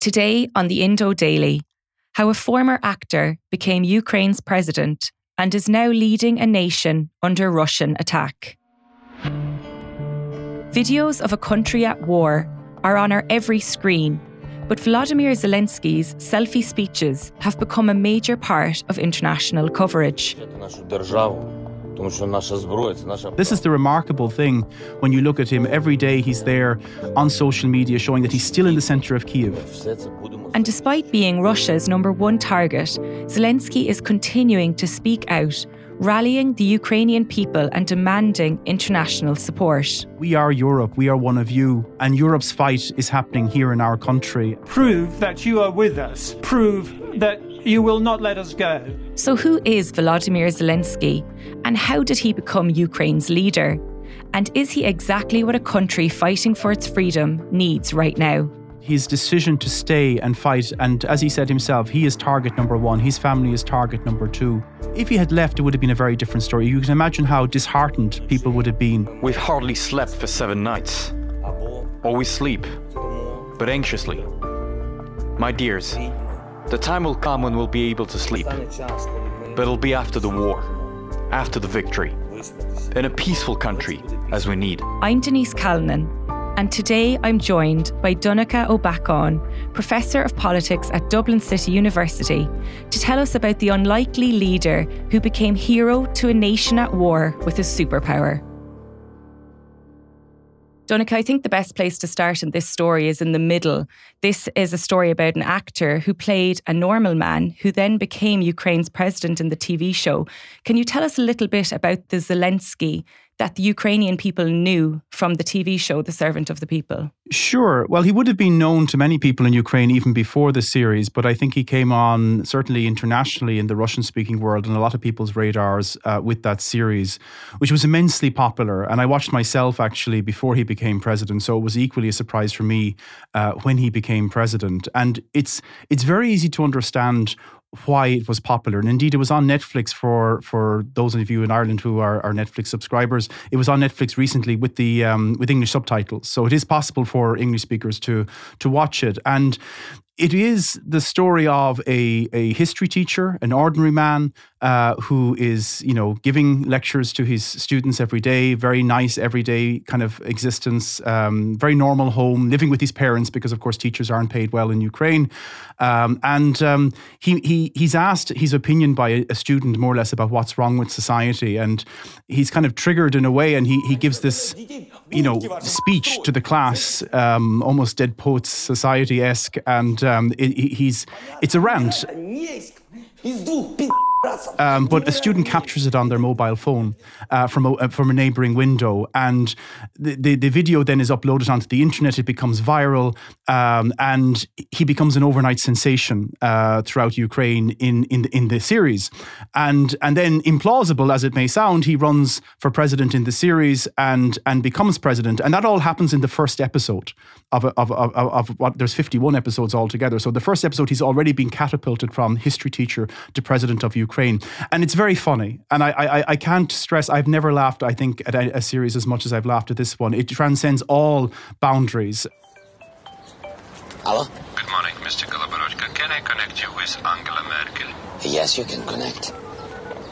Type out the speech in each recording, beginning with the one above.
Today on the Indo Daily, how a former actor became Ukraine's president and is now leading a nation under Russian attack. Videos of a country at war are on our every screen, but Vladimir Zelensky's selfie speeches have become a major part of international coverage. This is the remarkable thing when you look at him. Every day he's there on social media showing that he's still in the center of Kiev. And despite being Russia's number one target, Zelensky is continuing to speak out, rallying the Ukrainian people and demanding international support. We are Europe, we are one of you, and Europe's fight is happening here in our country. Prove that you are with us. Prove that you will not let us go. So, who is Volodymyr Zelensky, and how did he become Ukraine's leader? And is he exactly what a country fighting for its freedom needs right now? His decision to stay and fight, and as he said himself, he is target number one, his family is target number two. If he had left, it would have been a very different story. You can imagine how disheartened people would have been. We've hardly slept for seven nights. Or we sleep, but anxiously. My dears, the time will come when we'll be able to sleep. But it'll be after the war, after the victory, in a peaceful country as we need. I'm Denise Calnan, and today I'm joined by Donnacha Ó Beacháin, Professor of Politics at Dublin City University, to tell us about the unlikely leader who became hero to a nation at war with a superpower. Donnacha, I think the best place to start in this story is in the middle. This is a story about an actor who played a normal man who then became Ukraine's president in the TV show. Can you tell us a little bit about the Zelensky that the Ukrainian people knew from the TV show The Servant of the People? Sure. Well, he would have been known to many people in Ukraine even before the series, but I think he came on certainly internationally in the Russian speaking world and a lot of people's radars uh, with that series, which was immensely popular. And I watched myself actually before he became president, so it was equally a surprise for me uh, when he became president. And it's it's very easy to understand why it was popular. And indeed, it was on Netflix for for those of you in Ireland who are, are Netflix subscribers. It was on Netflix recently with the um, with English subtitles, so it is possible for English speakers to to watch it. And it is the story of a, a history teacher, an ordinary man uh, who is, you know, giving lectures to his students every day. Very nice, everyday kind of existence. Um, very normal home, living with his parents because, of course, teachers aren't paid well in Ukraine. Um, and um, he, he he's asked his opinion by a, a, student, more or less, about what's wrong with society, and he's kind of triggered in a way, and he he gives this, you know, speech to the class, um, almost Dead Poets Society esque, and um, it, he's it's a rant. Um, but a student captures it on their mobile phone uh, from a, from a neighboring window, and the, the, the video then is uploaded onto the internet. It becomes viral, um, and he becomes an overnight sensation uh, throughout Ukraine in in in the series. And and then, implausible as it may sound, he runs for president in the series and and becomes president, and that all happens in the first episode of of, of, of what there's 51 episodes altogether. So the first episode, he's already been catapulted from history teacher to president of Ukraine, and it's very funny. And I, I, I can't stress. I've never laughed. I think at a, a series as much as I've laughed at this one. It transcends all boundaries. Hello. Good morning, Mr. Holoborodko. can I connect you with Angela Merkel? Yes, you can connect.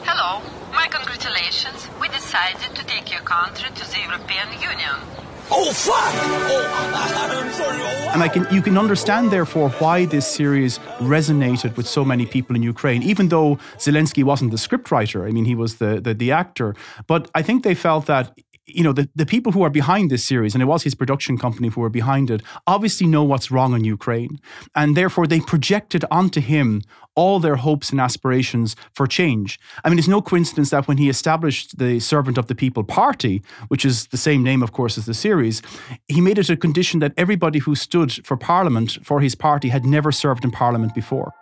Hello. My congratulations. We decided to take your country to the European Union. Oh fuck! Oh. Oh, And I can you can understand therefore why this series resonated with so many people in Ukraine, even though Zelensky wasn't the scriptwriter. I mean, he was the the, the actor. But I think they felt that you know the, the people who are behind this series and it was his production company who were behind it obviously know what's wrong in ukraine. And therefore they projected onto him all their hopes and aspirations for change. I mean it's no coincidence that when he established the servant of the people party which is the same name of course as the series he made it a condition that everybody who stood for parliament for his party had never served in parliament before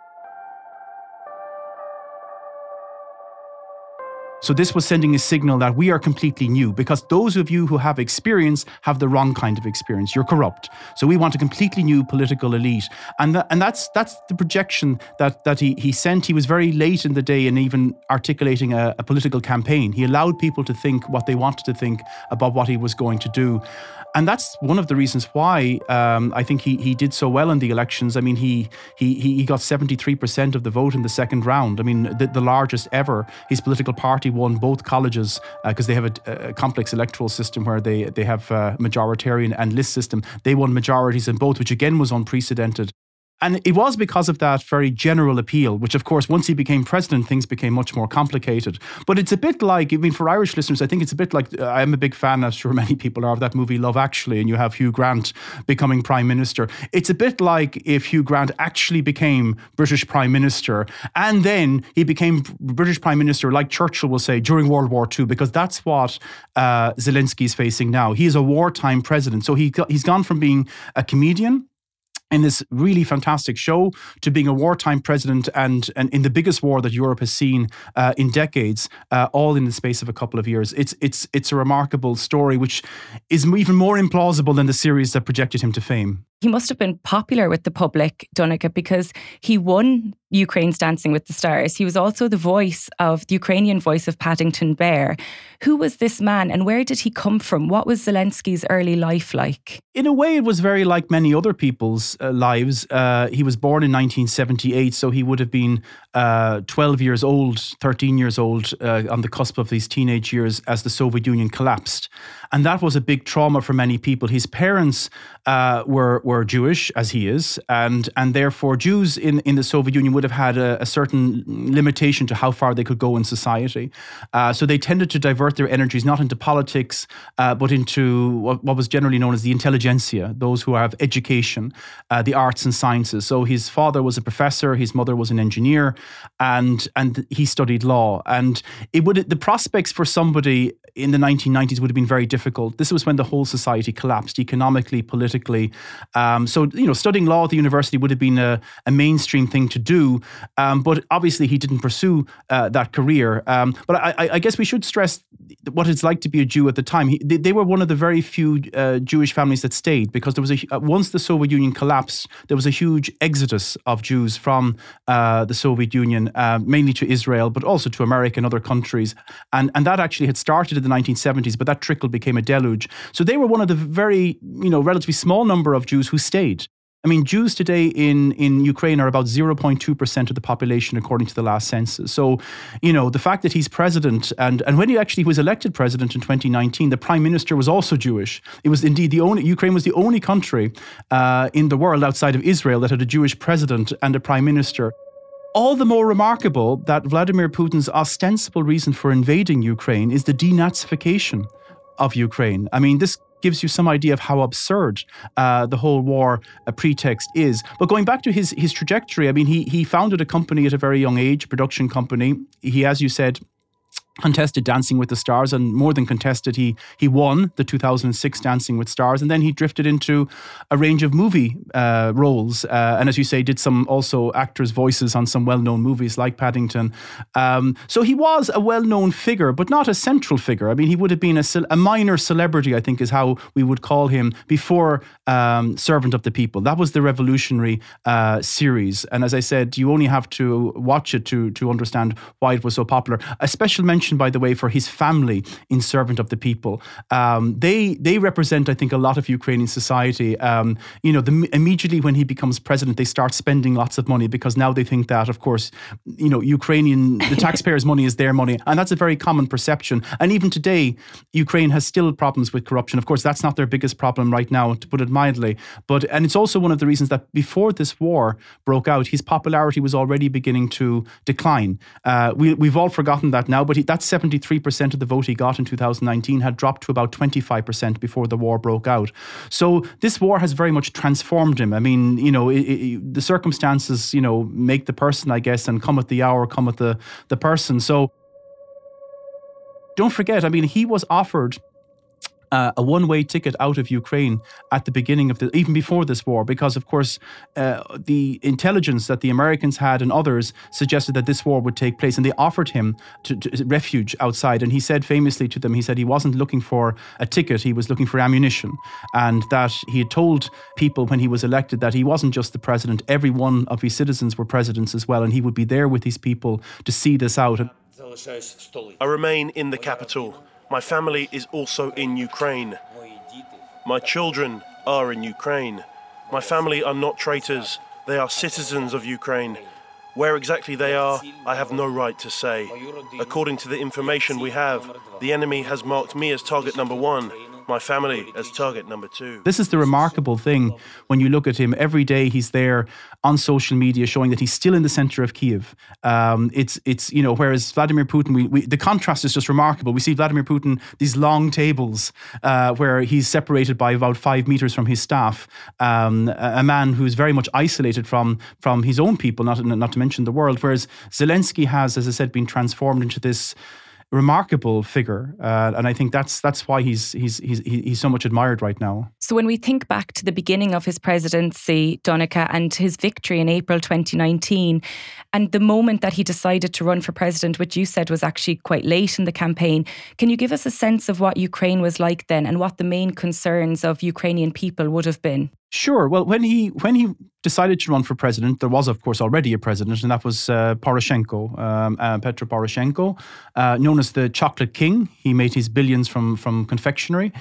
So this was sending a signal that we are completely new because those of you who have experience have the wrong kind of experience. You're corrupt. So we want a completely new political elite. And that, and that's that's the projection that that he he sent. He was very late in the day in even articulating a, a political campaign. He allowed people to think what they wanted to think about what he was going to do. And that's one of the reasons why um, I think he he did so well in the elections. I mean, he he he got 73% of the vote in the second round. I mean, the, the largest ever. His political party won both colleges because uh, they have a, a, complex electoral system where they they have uh, majoritarian and list system. They won majorities in both, which again was unprecedented. And it was because of that very general appeal, which, of course, once he became president, things became much more complicated. But it's a bit like, I mean, for Irish listeners, I think it's a bit like, uh, I'm a big fan, I'm sure many people are, of that movie Love Actually, and you have Hugh Grant becoming prime minister. It's a bit like if Hugh Grant actually became British prime minister, and then he became British prime minister, like Churchill will say, during World War II, because that's what uh, Zelensky is facing now. He is a wartime president. So he, he's gone from being a comedian in this really fantastic show to being a wartime president and, and in the biggest war that Europe has seen uh, in decades, uh, all in the space of a couple of years. It's it's it's a remarkable story, which is even more implausible than the series that projected him to fame. He must have been popular with the public, Donnacha, because he won Ukraine's Dancing with the Stars. He was also the voice of the Ukrainian voice of Paddington Bear. Who was this man and where did he come from? What was Zelensky's early life like? In a way, it was very like many other people's uh, lives. Uh, he was born in 1978, so he would have been uh, 12 years old, 13 years old, uh, on the cusp of these teenage years as the Soviet Union collapsed. And that was a big trauma for many people. His parents uh, were were Jewish, as he is, and and therefore Jews in, in the Soviet Union would have had a, a certain limitation to how far they could go in society. Uh, so they tended to divert their energies not into politics, uh, but into what, what, was generally known as the intelligentsia, those who have education, the arts and sciences. So his father was a professor, his mother was an engineer, and and he studied law. And it would the prospects for somebody in the 1990s would have been very difficult. This was when the whole society collapsed economically, politically. Um, so, you know, studying law at the university would have been a, a mainstream thing to do. Um, but obviously, he didn't pursue uh, that career. Um, but I, I, guess we should stress what it's like to be a Jew at the time. He, they, they, were one of the very few uh, Jewish families that stayed because there was a uh, once the Soviet Union collapsed, there was a huge exodus of Jews from uh, the Soviet Union, uh, mainly to Israel, but also to America and other countries. And and that actually had started in the 1970s, but that trickle became a deluge. So they were one of the very you know relatively small number of Jews who stayed. I mean, Jews today in, in Ukraine are about 0.2% of the population, according to the last census. So, you know, the fact that he's president, and, and when he actually was elected president in 2019, the prime minister was also Jewish. It was indeed the only, Ukraine was the only country uh, in the world outside of Israel that had a Jewish president and a prime minister. All the more remarkable that Vladimir Putin's ostensible reason for invading Ukraine is the denazification of Ukraine. I mean, this gives you some idea of how absurd uh, the whole war uh, pretext is. But going back to his his trajectory, I mean, he he founded a company at a very young age, production company. He, as you said, contested Dancing with the Stars, and more than contested, he he won the 2006 Dancing with Stars, and then he drifted into a range of movie uh, roles, uh, and as you say, did some also actors' voices on some well-known movies like Paddington. Um, so he was a well-known figure, but not a central figure. I mean, he would have been a, a minor celebrity, I think, is how we would call him before um, Servant of the People. That was the revolutionary uh, series, and as I said, you only have to watch it to to understand why it was so popular. A special mention mention, by the way, for his family in Servant of the People. Um, they they represent, I think, a lot of Ukrainian society. Um, you know, the, immediately when he becomes president, they start spending lots of money because now they think that, of course, you know, Ukrainian the taxpayers' money is their money, and that's a very common perception. And even today, Ukraine has still problems with corruption. Of course, that's not their biggest problem right now, to put it mildly. But and it's also one of the reasons that before this war broke out, his popularity was already beginning to decline. Uh, we, we've all forgotten that now, but he, that 73% of the vote he got in 2019 had dropped to about 25% before the war broke out. So this war has very much transformed him. I mean, you know, it, it, the circumstances, you know, make the person, I guess, and come at the hour, come at the, the person. So don't forget, I mean, he was offered uh, a one-way ticket out of Ukraine at the beginning of the even before this war, because of course uh, the intelligence that the Americans had and others suggested that this war would take place, and they offered him to, to refuge outside. And he said famously to them, he said he wasn't looking for a ticket, he was looking for ammunition, and that he had told people when he was elected that he wasn't just the president; every one of his citizens were presidents as well, and he would be there with these people to see this out. I remain in the capital my family is also in Ukraine. My children are in Ukraine. My family are not traitors, they are citizens of Ukraine. Where exactly they are, I have no right to say. According to the information we have, the enemy has marked me as target number one my family as target number two. This is the remarkable thing when you look at him. Every day he's there on social media showing that he's still in the center of Kiev. Um, it's, it's, you know, whereas Vladimir Putin, we, we, the contrast is just remarkable. We see Vladimir Putin, these long tables uh, where he's separated by about five meters from his staff. Um, a man who's very much isolated from, from his own people, not, not to mention the world. Whereas Zelensky has, as I said, been transformed into this remarkable figure, uh, and I think that's that's why he's he's he's he's so much admired right now. So when we think back to the beginning of his presidency, Donnacha, and his victory in April 2019, and the moment that he decided to run for president, which you said was actually quite late in the campaign, can you give us a sense of what Ukraine was like then, and what the main concerns of Ukrainian people would have been? Sure. Well, when he when he decided to run for president, there was, of course, already a president, and that was uh, Poroshenko, um, uh, Petro Poroshenko, uh, known as the Chocolate King. He made his billions from from confectionery.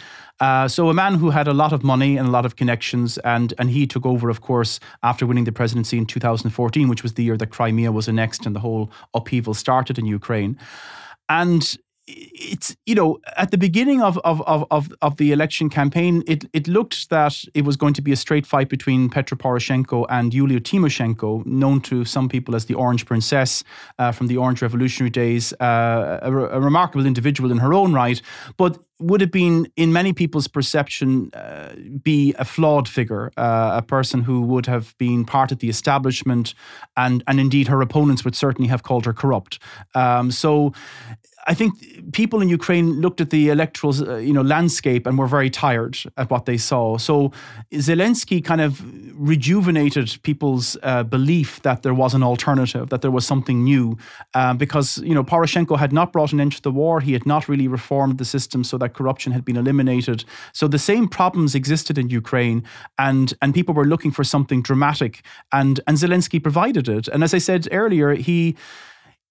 Uh, so a man who had a lot of money and a lot of connections, and and he took over, of course, after winning the presidency in 2014, which was the year that Crimea was annexed and the whole upheaval started in Ukraine. And it's you know at the beginning of of of of the election campaign, it it looked that it was going to be a straight fight between Petro Poroshenko and Yulia Tymoshenko, known to some people as the Orange Princess uh, from the Orange Revolutionary days, uh, a, a, remarkable individual in her own right, but would have been, in many people's perception, uh, be a flawed figure, uh, a person who would have been part of the establishment, and and indeed her opponents would certainly have called her corrupt. Um, so I think people in Ukraine looked at the electoral, uh, you know, landscape and were very tired at what they saw. So Zelensky kind of rejuvenated people's uh, belief that there was an alternative, that there was something new, uh, because you know Poroshenko had not brought an end to the war. He had not really reformed the system so that corruption had been eliminated. So the same problems existed in Ukraine, and and people were looking for something dramatic, and and Zelensky provided it. And as I said earlier, he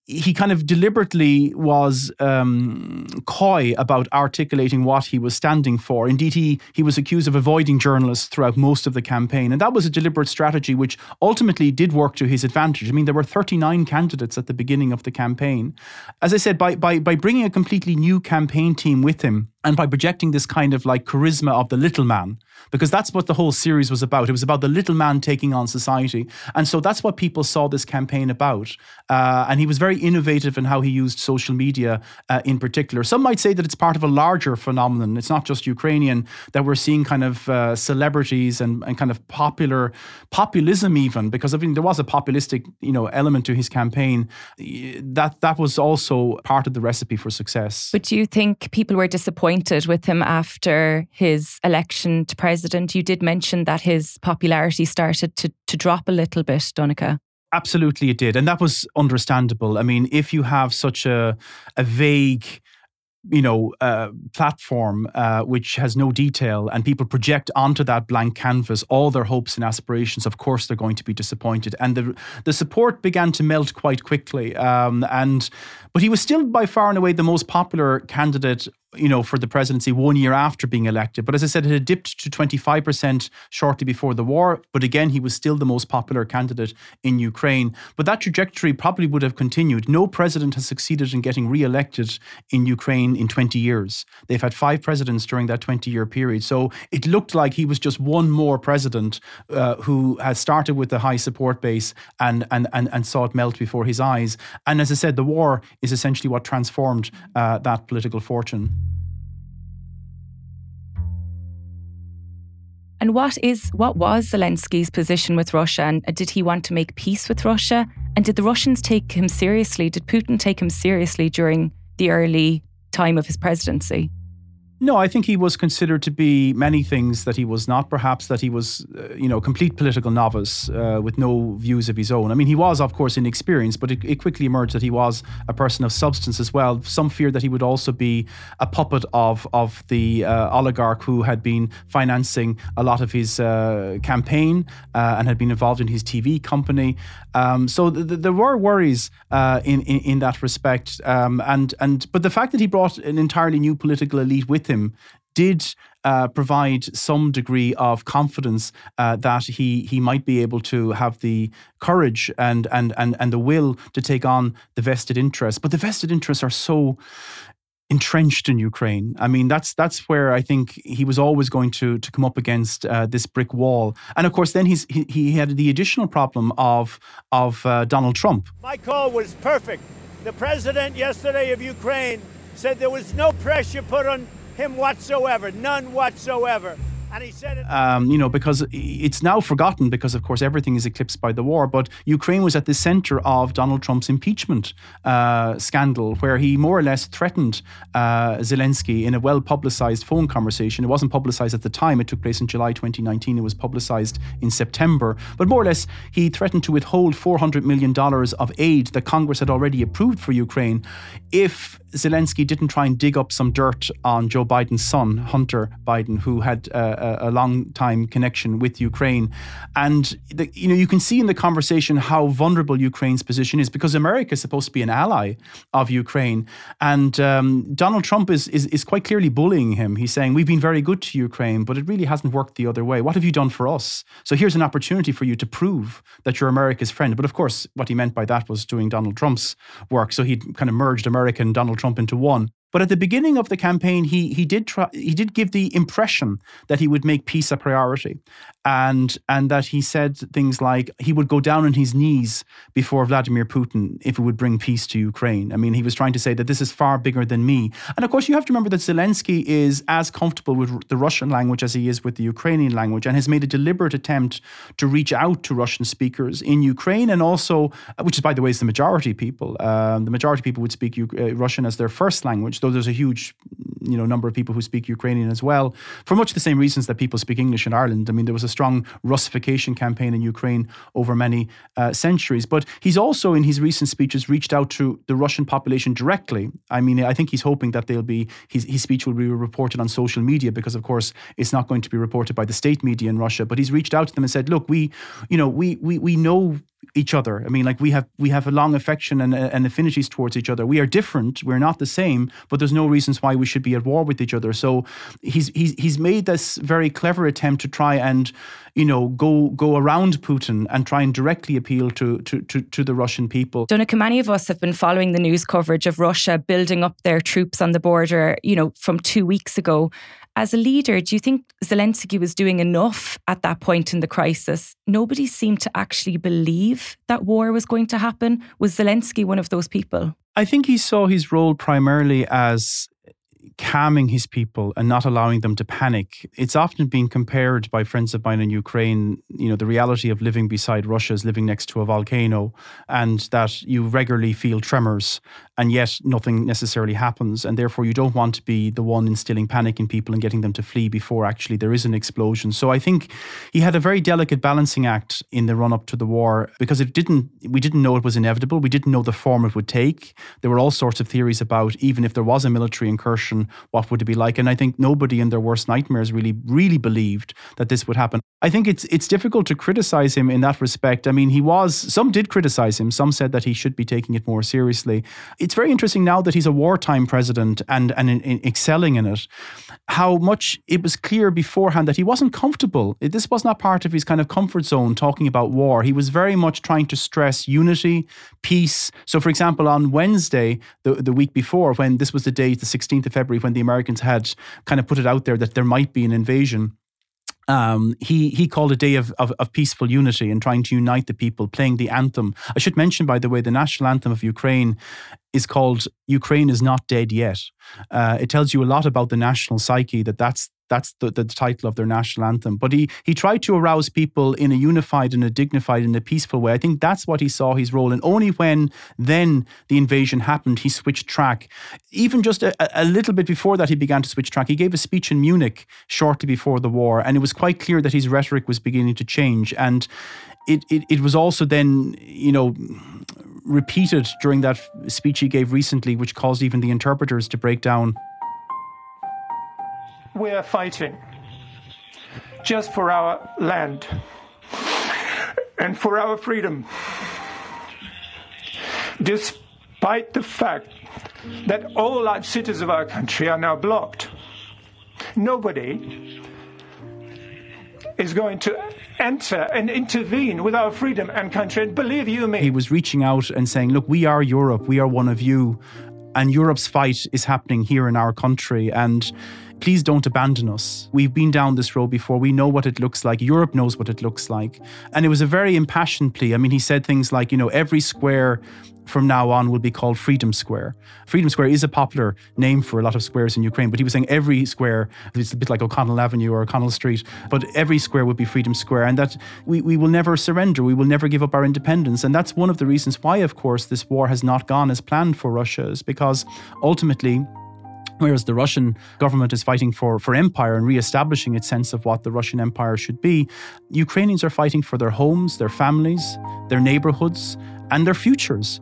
he kind of deliberately was um, coy about articulating what he was standing for. Indeed, he he was accused of avoiding journalists throughout most of the campaign, and that was a deliberate strategy which ultimately did work to his advantage. I mean, there were 39 candidates at the beginning of the campaign. As I said, by by by bringing a completely new campaign team with him and by projecting this kind of like charisma of the little man because that's what the whole series was about. It was about the little man taking on society. And so that's what people saw this campaign about. Uh, and he was very innovative in how he used social media uh, in particular. Some might say that it's part of a larger phenomenon. It's not just Ukrainian, that we're seeing kind of uh, celebrities and, and kind of popular populism even, because I mean, there was a populistic you know element to his campaign. That, that was also part of the recipe for success. But do you think people were disappointed with him after his election to president? you did mention that his popularity started to, to drop a little bit, Donnacha. Absolutely, it did. And that was understandable. I mean, if you have such a, a vague, you know, uh, platform uh, which has no detail, and people project onto that blank canvas all their hopes and aspirations, of course they're going to be disappointed. And the the support began to melt quite quickly. Um, and but he was still by far and away the most popular candidate you know, for the presidency one year after being elected. But as I said, it had dipped to 25% shortly before the war. But again, he was still the most popular candidate in Ukraine. But that trajectory probably would have continued. No president has succeeded in getting re elected in Ukraine in 20 years. They've had five presidents during that 20 year period. So it looked like he was just one more president uh, who had started with a high support base and, and, and, and saw it melt before his eyes. And as I said, the war is essentially what transformed uh, that political fortune. And what is what was Zelensky's position with Russia and uh, did he want to make peace with Russia? And did the Russians take him seriously? Did Putin take him seriously during the early time of his presidency? No, I think he was considered to be many things that he was not. Perhaps that he was, uh, you know, complete political novice uh, with no views of his own. I mean, he was, of course, inexperienced, but it, it, quickly emerged that he was a person of substance as well. Some fear that he would also be a puppet of of the uh, oligarch who had been financing a lot of his uh, campaign uh, and had been involved in his TV company. Um, so th- th- there were worries uh, in, in, in that respect. Um, and and but the fact that he brought an entirely new political elite with him did uh, provide some degree of confidence uh, that he he might be able to have the courage and and and and the will to take on the vested interests. But the vested interests are so entrenched in Ukraine. I mean, that's that's where I think he was always going to to come up against uh, this brick wall. And of course, then he's he, he had the additional problem of of uh, Donald Trump. My call was perfect. The president yesterday of Ukraine said there was no pressure put on him whatsoever, none whatsoever. And he said it. Um, you know, because it's now forgotten because, of course, everything is eclipsed by the war. But Ukraine was at the center of Donald Trump's impeachment uh, scandal, where he more or less threatened uh, Zelensky in a well publicized phone conversation. It wasn't publicized at the time, it took place in July 2019. It was publicized in September. But more or less, he threatened to withhold $400 million of aid that Congress had already approved for Ukraine if Zelensky didn't try and dig up some dirt on Joe Biden's son, Hunter Biden, who had uh, a, long time connection with Ukraine. And the, you know, you can see in the conversation how vulnerable Ukraine's position is because America is supposed to be an ally of Ukraine, and um, Donald Trump is, is is quite clearly bullying him. He's saying we've been very good to Ukraine, but it really hasn't worked the other way. What have you done for us? So here's an opportunity for you to prove that you're America's friend. But of course, what he meant by that was doing Donald Trump's work. So he kind of merged American Donald Trump into one. But at the beginning of the campaign, he he did try he did give the impression that he would make peace a priority, and and that he said things like he would go down on his knees before Vladimir Putin if it would bring peace to Ukraine. I mean, he was trying to say that this is far bigger than me. And of course, you have to remember that Zelensky is as comfortable with the Russian language as he is with the Ukrainian language, and has made a deliberate attempt to reach out to Russian speakers in Ukraine, and also, which is by the way is the majority people. Um, the majority people would speak uh, Russian as their first language, though there's a huge you know number of people who speak Ukrainian as well, for much the same reasons that people speak English in Ireland. I mean, there was a strong Russification campaign in Ukraine over many uh, centuries. But he's also, in his recent speeches, reached out to the Russian population directly. I mean, I think he's hoping that they'll be his, his speech will be reported on social media because, of course, it's not going to be reported by the state media in Russia. But he's reached out to them and said, "Look, we, you know, we we we know each other. I mean, like we have we have a long affection and, and affinities towards each other. We are different. We're not the same, but there's no reasons why we should be at war with each other. So he's he's he's made this very clever attempt to try and you know go go around Putin and try and directly appeal to to to, to the Russian people. Donnacha, many of us have been following the news coverage of Russia building up their troops on the border. You know, from two weeks ago, as a leader, do you think Zelensky was doing enough at that point in the crisis? Nobody seemed to actually believe that war was going to happen. Was Zelensky one of those people? I think he saw his role primarily as calming his people and not allowing them to panic. It's often been compared by friends of mine in Ukraine, you know, the reality of living beside Russia is living next to a volcano and that you regularly feel tremors and yet nothing necessarily happens. And therefore, you don't want to be the one instilling panic in people and getting them to flee before actually there is an explosion. So I think he had a very delicate balancing act in the run up to the war because it didn't, we didn't know it was inevitable. We didn't know the form it would take. There were all sorts of theories about even if there was a military incursion, what would it be like? And I think nobody in their worst nightmares really, really believed that this would happen. I think it's it's difficult to criticize him in that respect. I mean, he was some did criticize him. Some said that he should be taking it more seriously. It's very interesting now that he's a wartime president and and in, in excelling in it. How much it was clear beforehand that he wasn't comfortable. This was not part of his kind of comfort zone. Talking about war, he was very much trying to stress unity, peace. So, for example, on Wednesday, the the week before, when this was the day, the 16th of February, when the Americans had kind of put it out there that there might be an invasion um, he he called a day of, of, of, peaceful unity and trying to unite the people, playing the anthem. I should mention, by the way, the national anthem of Ukraine is called "Ukraine is not dead yet." Uh, it tells you a lot about the national psyche that that's that's the, the title of their national anthem. But he he tried to arouse people in a unified and a dignified and a peaceful way. I think that's what he saw his role And Only when then the invasion happened, he switched track. Even just a, a little bit before that, he began to switch track. He gave a speech in Munich shortly before the war, and it was quite clear that his rhetoric was beginning to change. And it, it, it was also then, you know, repeated during that speech he gave recently, which caused even the interpreters to break down we are fighting just for our land and for our freedom. Despite the fact that all large cities of our country are now blocked, nobody is going to enter and intervene with our freedom and country. And believe you me, he was reaching out and saying, Look, we are Europe, we are one of you, and Europe's fight is happening here in our country. And Please don't abandon us. We've been down this road before. We know what it looks like. Europe knows what it looks like. And it was a very impassioned plea. I mean, he said things like, you know, every square from now on will be called Freedom Square. Freedom Square is a popular name for a lot of squares in Ukraine, but he was saying every square, it's a bit like O'Connell Avenue or O'Connell Street, but every square would be Freedom Square, and that we, we will never surrender, we will never give up our independence. And that's one of the reasons why, of course, this war has not gone as planned for Russia, is because ultimately, Whereas the Russian government is fighting for, for empire and re-establishing its sense of what the Russian empire should be, Ukrainians are fighting for their homes, their families, their neighborhoods, and their futures.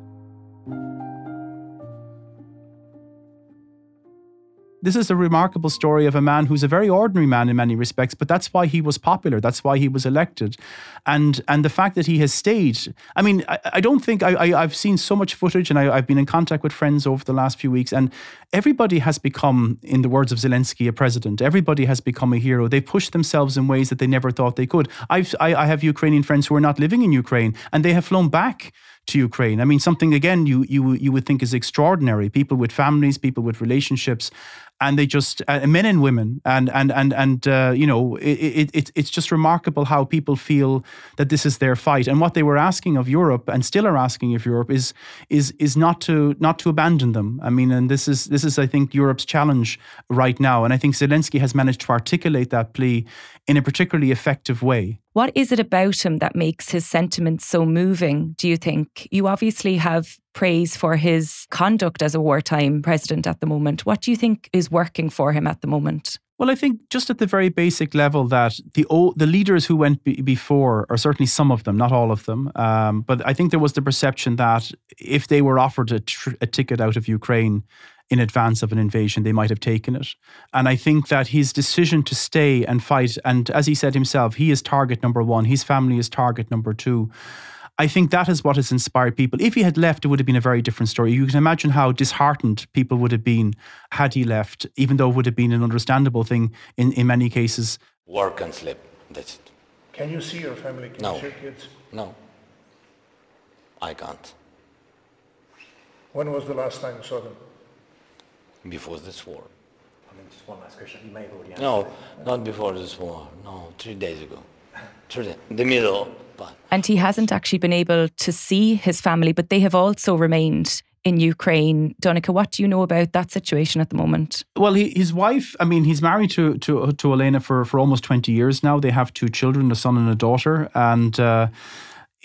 This is a remarkable story of a man who's a very ordinary man in many respects, but that's why he was popular. That's why he was elected. And and the fact that he has stayed, I mean, I, I don't think I, I, have seen so much footage and I, have been in contact with friends over the last few weeks, and everybody has become, in the words of Zelensky, a president. Everybody has become a hero. They've pushed themselves in ways that they never thought they could. I've, I, I have Ukrainian friends who are not living in Ukraine, and they have flown back to Ukraine. I mean, something again you you you would think is extraordinary. People with families, people with relationships, and they just uh, men and women and and and and uh, you know it, it, it's just remarkable how people feel that this is their fight. And what they were asking of Europe and still are asking of Europe is is is not to not to abandon them. I mean and this is this is I think Europe's challenge right now. And I think Zelensky has managed to articulate that plea in a particularly effective way. What is it about him that makes his sentiments so moving, do you think? You obviously have praise for his conduct as a wartime president at the moment. What do you think is working for him at the moment? Well, I think just at the very basic level that the the leaders who went be- before, or certainly some of them, not all of them, um, but I think there was the perception that if they were offered a, tr- a ticket out of Ukraine, in advance of an invasion, they might have taken it. And I think that his decision to stay and fight, and as he said himself, he is target number one, his family is target number two. I think that is what has inspired people. If he had left, it would have been a very different story. You can imagine how disheartened people would have been had he left, even though it would have been an understandable thing in, in many cases. Work and sleep. That's it. Can you see your family? Can no. you see your kids? No. I can't. When was the last time you saw them? before this war. I mean, just one last question. You may have already answered No, it. not before this war. No, three days ago. Three days, the middle. But and he hasn't actually been able to see his family, but they have also remained in Ukraine. Donnacha, what do you know about that situation at the moment? Well, he, his wife, I mean, he's married to, to, to Elena for, for almost 20 years now. They have two children, a son and a daughter. And, uh,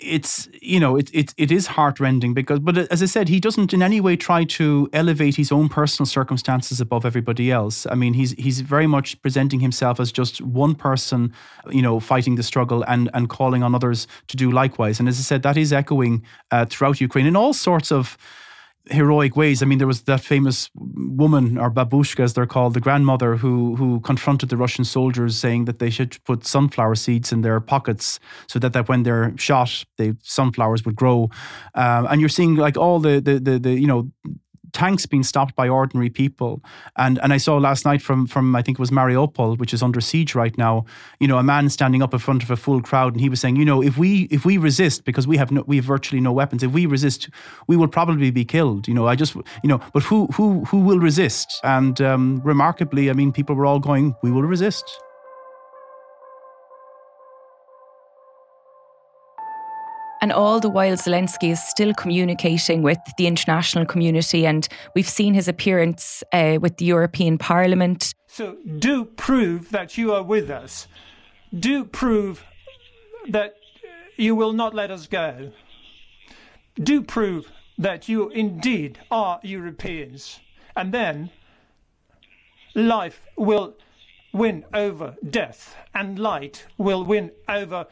it's you know it, it it is heartrending because but as I said he doesn't in any way try to elevate his own personal circumstances above everybody else. I mean he's he's very much presenting himself as just one person you know fighting the struggle and and calling on others to do likewise. And as I said that is echoing uh, throughout Ukraine in all sorts of heroic ways. I mean, there was that famous woman, or babushka as they're called, the grandmother who who confronted the Russian soldiers, saying that they should put sunflower seeds in their pockets so that, that when they're shot, the sunflowers would grow. Um, and you're seeing like all the, the the the you know tanks being stopped by ordinary people. And and I saw last night from from I think it was Mariupol, which is under siege right now. You know, a man standing up in front of a full crowd, and he was saying, you know, if we if we resist because we have no, we have virtually no weapons, if we resist, we will probably be killed. You know, I just you know, but who who who will resist? And um, remarkably, I mean, people were all going, we will resist. And all the while, Zelensky is still communicating with the international community, and we've seen his appearance uh, with the European Parliament. So, do prove that you are with us. Do prove that you will not let us go. Do prove that you indeed are Europeans. And then life will win over death, and light will win over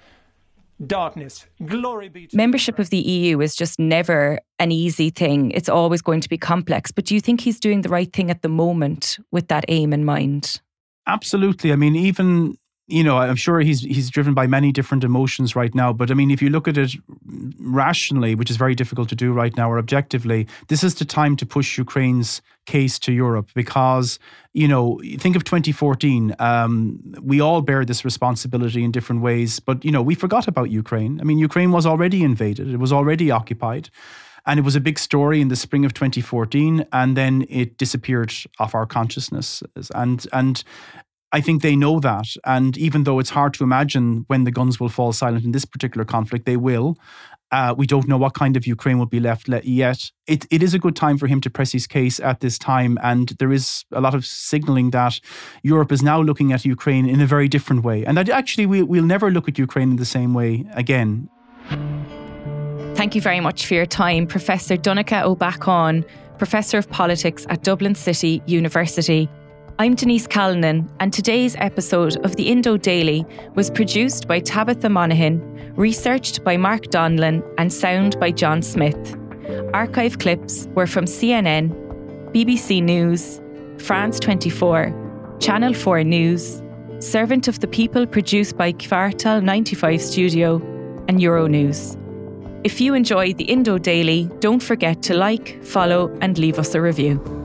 darkness. Glory be Membership of the EU is just never an easy thing. It's always going to be complex. But do you think he's doing the right thing at the moment with that aim in mind? Absolutely. I mean, even you know, I'm sure he's he's driven by many different emotions right now. But I mean, if you look at it rationally, which is very difficult to do right now, or objectively, this is the time to push Ukraine's case to Europe because you know, think of 2014. Um, we all bear this responsibility in different ways, but you know, we forgot about Ukraine. I mean, Ukraine was already invaded; it was already occupied. And it was a big story in the spring of 2014, and then it disappeared off our consciousness. And and I think they know that. And even though it's hard to imagine when the guns will fall silent in this particular conflict, they will. Uh, we don't know what kind of Ukraine will be left yet. It, it is a good time for him to press his case at this time. And there is a lot of signaling that Europe is now looking at Ukraine in a very different way. And that actually we, we'll never look at Ukraine in the same way again. Thank you very much for your time, Professor Donnacha Ó Beacháin, Professor of Politics at Dublin City University. I'm Denise Calnan, and today's episode of the Indo Daily was produced by Tabitha Monaghan, researched by Mark Donlan, and sound by John Smith. Archive clips were from CNN, BBC News, France 24, Channel 4 News, Servant of the People produced by Kvartal 95 Studio, and Euronews. If you enjoy the Indo Daily, don't forget to like, follow, and leave us a review.